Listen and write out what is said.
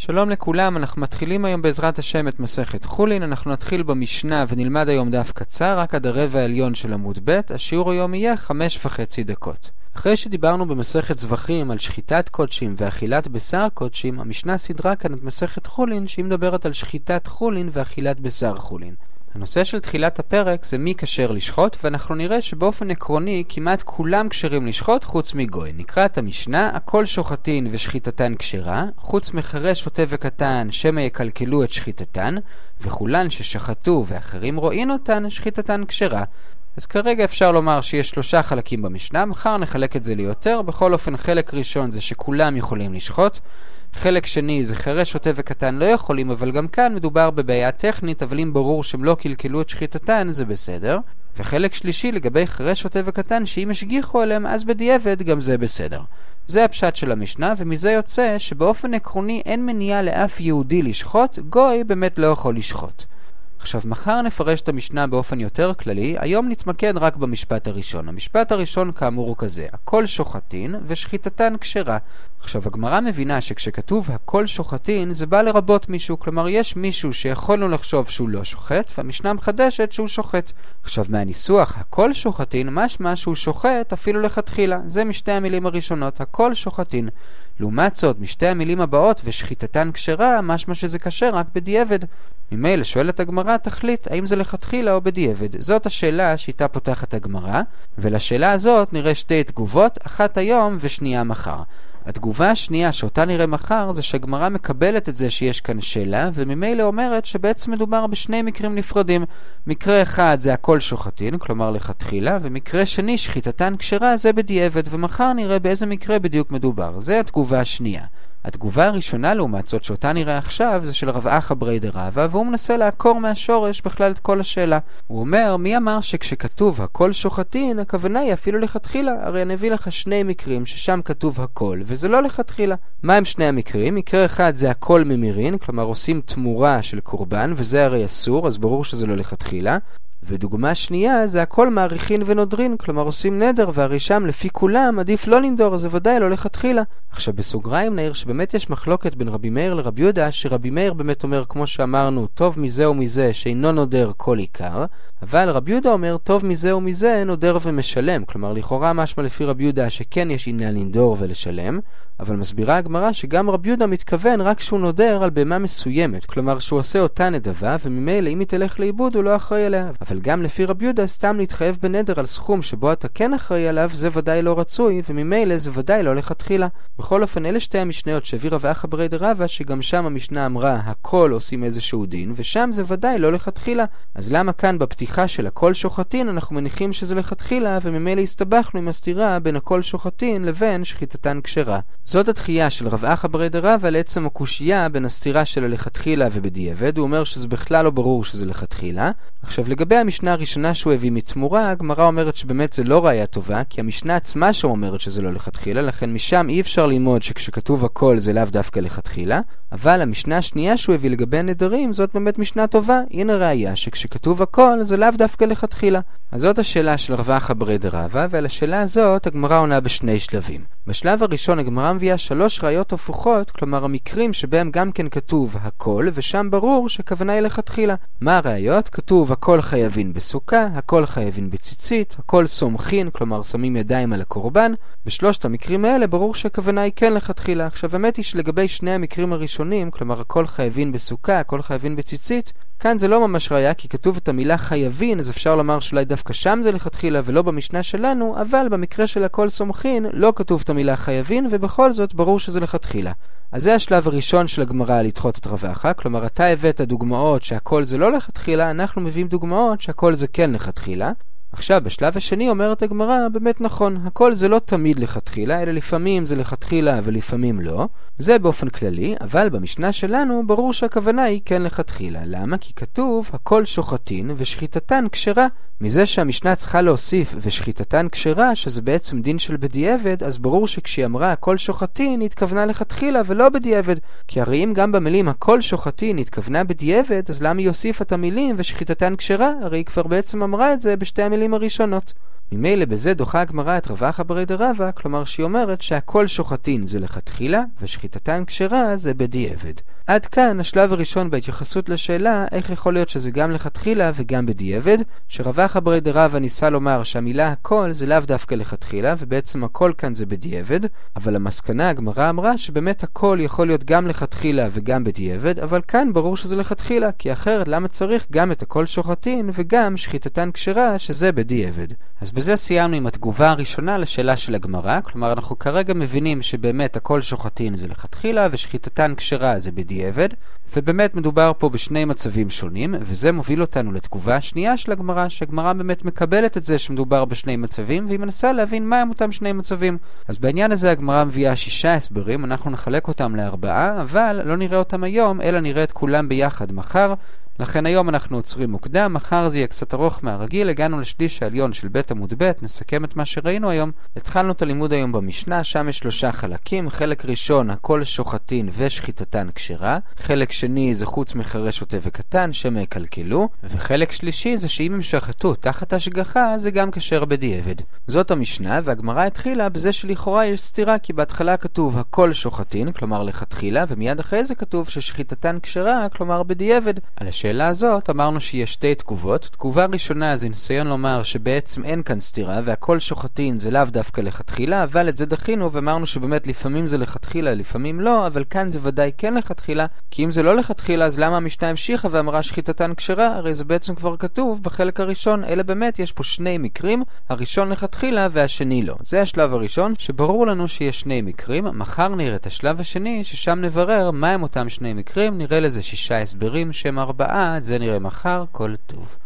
שלום לכולם, אנחנו מתחילים היום בעזרת השם את מסכת חולין, אנחנו נתחיל במשנה ונלמד היום דף קצר, רק עד הרבע העליון של עמוד ב', השיעור היום יהיה חמש וחצי דקות. אחרי שדיברנו במסכת זבחים על שחיטת קודשים ואכילת בשר קודשים, המשנה סדרה כאן את מסכת חולין, שהיא מדברת על שחיטת חולין ואכילת בשר חולין. הנושא של תחילת הפרק זה מי כשר לשחוט, ואנחנו נראה שבאופן עקרוני כמעט כולם כשרים לשחוט חוץ מגוי. נקרא את המשנה, הכל שוחטין ושחיטתן כשרה, חוץ מחרש שוטה וקטן, שמא יקלקלו את שחיטתן, וכולן ששחטו ואחרים רואים אותן, שחיטתן כשרה. אז כרגע אפשר לומר שיש שלושה חלקים במשנה, מחר נחלק את זה ליותר, בכל אופן חלק ראשון זה שכולם יכולים לשחוט. חלק שני זה חירש, שוטה וקטן לא יכולים, אבל גם כאן מדובר בבעיה טכנית, אבל אם ברור שהם לא קלקלו את שחיטתן, זה בסדר. וחלק שלישי לגבי חירש, שוטה וקטן, שאם השגיחו עליהם, אז בדיעבד גם זה בסדר. זה הפשט של המשנה, ומזה יוצא שבאופן עקרוני אין מניעה לאף יהודי לשחוט, גוי באמת לא יכול לשחוט. עכשיו, מחר נפרש את המשנה באופן יותר כללי, היום נתמקד רק במשפט הראשון. המשפט הראשון כאמור הוא כזה, הכל שוחטין ושחיטתן כשרה. עכשיו, הגמרא מבינה שכשכתוב הכל שוחטין, זה בא לרבות מישהו, כלומר יש מישהו שיכולנו לחשוב שהוא לא שוחט, והמשנה מחדשת שהוא שוחט. עכשיו, מהניסוח הכל שוחטין, משמע שהוא שוחט אפילו לכתחילה. זה משתי המילים הראשונות, הכל שוחטין. לעומת זאת, משתי המילים הבאות, ושחיטתן כשרה, משמע שזה כשר רק בדיעבד. ממילא שואלת הגמרא, תחליט האם זה לכתחילה או בדיעבד. זאת השאלה שאיתה פותחת הגמרא, ולשאלה הזאת נראה שתי תגובות, אחת היום ושנייה מחר. התגובה השנייה שאותה נראה מחר זה שהגמרא מקבלת את זה שיש כאן שאלה וממילא אומרת שבעצם מדובר בשני מקרים נפרדים. מקרה אחד זה הכל שוחטין, כלומר לכתחילה, ומקרה שני שחיטתן כשרה זה בדיעבד ומחר נראה באיזה מקרה בדיוק מדובר. זה התגובה השנייה. התגובה הראשונה לעומת זאת שאותה נראה עכשיו זה של רב אחא ברי דרבא והוא מנסה לעקור מהשורש בכלל את כל השאלה. הוא אומר מי אמר שכשכתוב הכל שוחטין הכוונה היא אפילו לכתחילה הרי אני אביא לך שני מקרים ששם כתוב הכל וזה לא לכתחילה. מה הם שני המקרים? מקרה אחד זה הכל ממירין כלומר עושים תמורה של קורבן וזה הרי אסור אז ברור שזה לא לכתחילה. ודוגמה שנייה זה הכל מעריכין ונודרין, כלומר עושים נדר, והרי שם לפי כולם עדיף לא לנדור, אז זה ודאי לא לכתחילה. עכשיו בסוגריים נעיר שבאמת יש מחלוקת בין רבי מאיר לרבי יהודה, שרבי מאיר באמת אומר, כמו שאמרנו, טוב מזה ומזה שאינו נודר כל עיקר, אבל רבי יהודה אומר, טוב מזה ומזה נודר ומשלם. כלומר, לכאורה משמע לפי רבי יהודה שכן יש עניין לנדור ולשלם, אבל מסבירה הגמרא שגם רבי יהודה מתכוון רק שהוא נודר על בהמה מסוימת, כלומר שהוא עושה אותה נדבה, וממילא אם היא תלך לאיבוד הוא לא אחראי עליה. אבל גם לפי רבי יהודה סתם להתחייב בנדר על סכום שבו אתה כן אחראי עליו, זה ודאי לא רצוי, וממילא זה ודאי לא לכתחילה. בכל אופן, אלה שתי המשניות שהביא רב אחא ברי דרבא, שגם שם המשנה אמרה הכל עושים איזשהו דין, ושם זה ודאי לא לכתחילה. אז למה כאן בפתיחה של הכל שוחטין אנחנו מניחים שזה לכתחילה, וממילא הסתבכנו עם הסתירה בין הכל שוחטין לבין שחיטתן כשרה. זאת התחייה של רב אחא ברי דרבא לעצם הקושייה בין הסתירה של הלכתחילה ובדיעבד, הוא אומר שזה בכלל לא ברור שזה לכתחילה. עכשיו לגבי המשנה הראשונה שהוא הביא מתמורה, הגמרא אומרת שבאמת זה לא ראייה טובה, כי המשנה עצמה שם אומרת שזה לא לכתחילה, לכן משם אי אפשר ללמוד שכשכתוב הכל זה לאו דווקא לכתחילה, אבל המשנה השנייה שהוא הביא לגבי הנדרים זאת באמת משנה טובה, הנה ראייה שכשכתוב הכל זה לאו דווקא לכתחילה. אז זאת השאלה של אחא ברי דרבא, ועל השאלה הזאת הגמרא עונה בשני שלבים. בשלב הראשון הגמרא מביאה שלוש ראיות הפוכות, כלומר המקרים שבהם גם כן כתוב הכל, ושם ברור שכוונה היא לכתחילה. מה הראיות? כתוב הכל חייבין בסוכה, הכל חייבין בציצית, הכל סומכין, כלומר שמים ידיים על הקורבן. בשלושת המקרים האלה ברור שהכוונה היא כן לכתחילה. עכשיו האמת היא שלגבי שני המקרים הראשונים, כלומר הכל חייבין בסוכה, הכל חייבין בציצית, כאן זה לא ממש ראיה, כי כתוב את המילה חייבין, אז אפשר לומר שאולי דווקא שם זה לכתחילה ולא במשנה שלנו, אבל במקרה של הכל סומכין לא כתוב את המילה חייבין, ובכל זאת ברור שזה לכתחילה. אז זה השלב הראשון של הגמרא לדחות את רווחה, כלומר אתה הבאת דוגמאות שהכל זה לא לכתחילה, אנחנו מביאים דוגמאות שהכל זה כן לכתחילה. עכשיו, בשלב השני אומרת הגמרא, באמת נכון, הכל זה לא תמיד לכתחילה, אלא לפעמים זה לכתחילה ולפעמים לא. זה באופן כללי, אבל במשנה שלנו ברור שהכוונה היא כן לכתחילה. למה? כי כתוב, הכל שוחטין ושחיטתן כשרה. מזה שהמשנה צריכה להוסיף ושחיטתן כשרה, שזה בעצם דין של בדיעבד, אז ברור שכשהיא אמרה הכל שוחטין, היא התכוונה לכתחילה ולא בדיעבד. כי הרי אם גם במילים הכל שוחטין התכוונה בדיעבד, אז למה היא הוסיפה את המילים ושחיטתן כשרה? הרי היא כבר בעצם אמרה את זה בשתי המילים הראשונות. ממילא בזה דוחה הגמרא את רבחה ברי דרבא, כלומר שהיא אומרת שהכל שוחטין זה לכתחילה, ושחיטתן כשרה זה בדיעבד. עד כאן השלב הראשון בהתייחסות לשאלה איך יכול להיות שזה גם לכתחילה וגם בדיעבד, שרבחה ברי דרבא ניסה לומר שהמילה הכל זה לאו דווקא לכתחילה, ובעצם הכל כאן זה בדיעבד, אבל המסקנה הגמרא אמרה שבאמת הכל יכול להיות גם לכתחילה וגם בדיעבד, אבל כאן ברור שזה לכתחילה, כי אחרת למה צריך גם את הכל שוחטין וגם שחיטתן כשרה שזה בדיעבד. אז בזה סיימנו עם התגובה הראשונה לשאלה של הגמרא, כלומר אנחנו כרגע מבינים שבאמת הכל שוחטין זה לכתחילה ושחיטתן כשרה זה בדיעבד, ובאמת מדובר פה בשני מצבים שונים, וזה מוביל אותנו לתגובה השנייה של הגמרא, שהגמרא באמת מקבלת את זה שמדובר בשני מצבים, והיא מנסה להבין מהם אותם שני מצבים. אז בעניין הזה הגמרא מביאה שישה הסברים, אנחנו נחלק אותם לארבעה, אבל לא נראה אותם היום, אלא נראה את כולם ביחד מחר. לכן היום אנחנו עוצרים מוקדם, מחר זה יהיה קצת ארוך מהרגיל, הגענו לשליש העליון של בית עמוד ב', נסכם את מה שראינו היום. התחלנו את הלימוד היום במשנה, שם יש שלושה חלקים, חלק ראשון, הכל שוחטין ושחיטתן כשרה, חלק שני זה חוץ מחרש שוטה וקטן, שמא יקלקלו, וחלק שלישי זה שאם הם שחטו תחת השגחה, זה גם כשר בדיעבד. זאת המשנה, והגמרא התחילה בזה שלכאורה יש סתירה, כי בהתחלה כתוב הכל שוחטין, כלומר לכתחילה, ומיד אחרי זה כתוב ששחיטתן כשרה, כלומר בדיעבד. על השאלה לשאלה הזאת אמרנו שיש שתי תגובות. תגובה ראשונה זה ניסיון לומר שבעצם אין כאן סתירה והכל שוחטין זה לאו דווקא לכתחילה, אבל את זה דחינו ואמרנו שבאמת לפעמים זה לכתחילה, לפעמים לא, אבל כאן זה ודאי כן לכתחילה, כי אם זה לא לכתחילה אז למה המשנה המשיכה ואמרה שחיטתן כשרה? הרי זה בעצם כבר כתוב בחלק הראשון, אלא באמת יש פה שני מקרים, הראשון לכתחילה והשני לא. זה השלב הראשון, שברור לנו שיש שני מקרים. מחר נראה את השלב השני, ששם נברר מהם אותם שני מקרים, נראה לזה שישה הסברים שהם ארבעה את זה נראה מחר, כל טוב.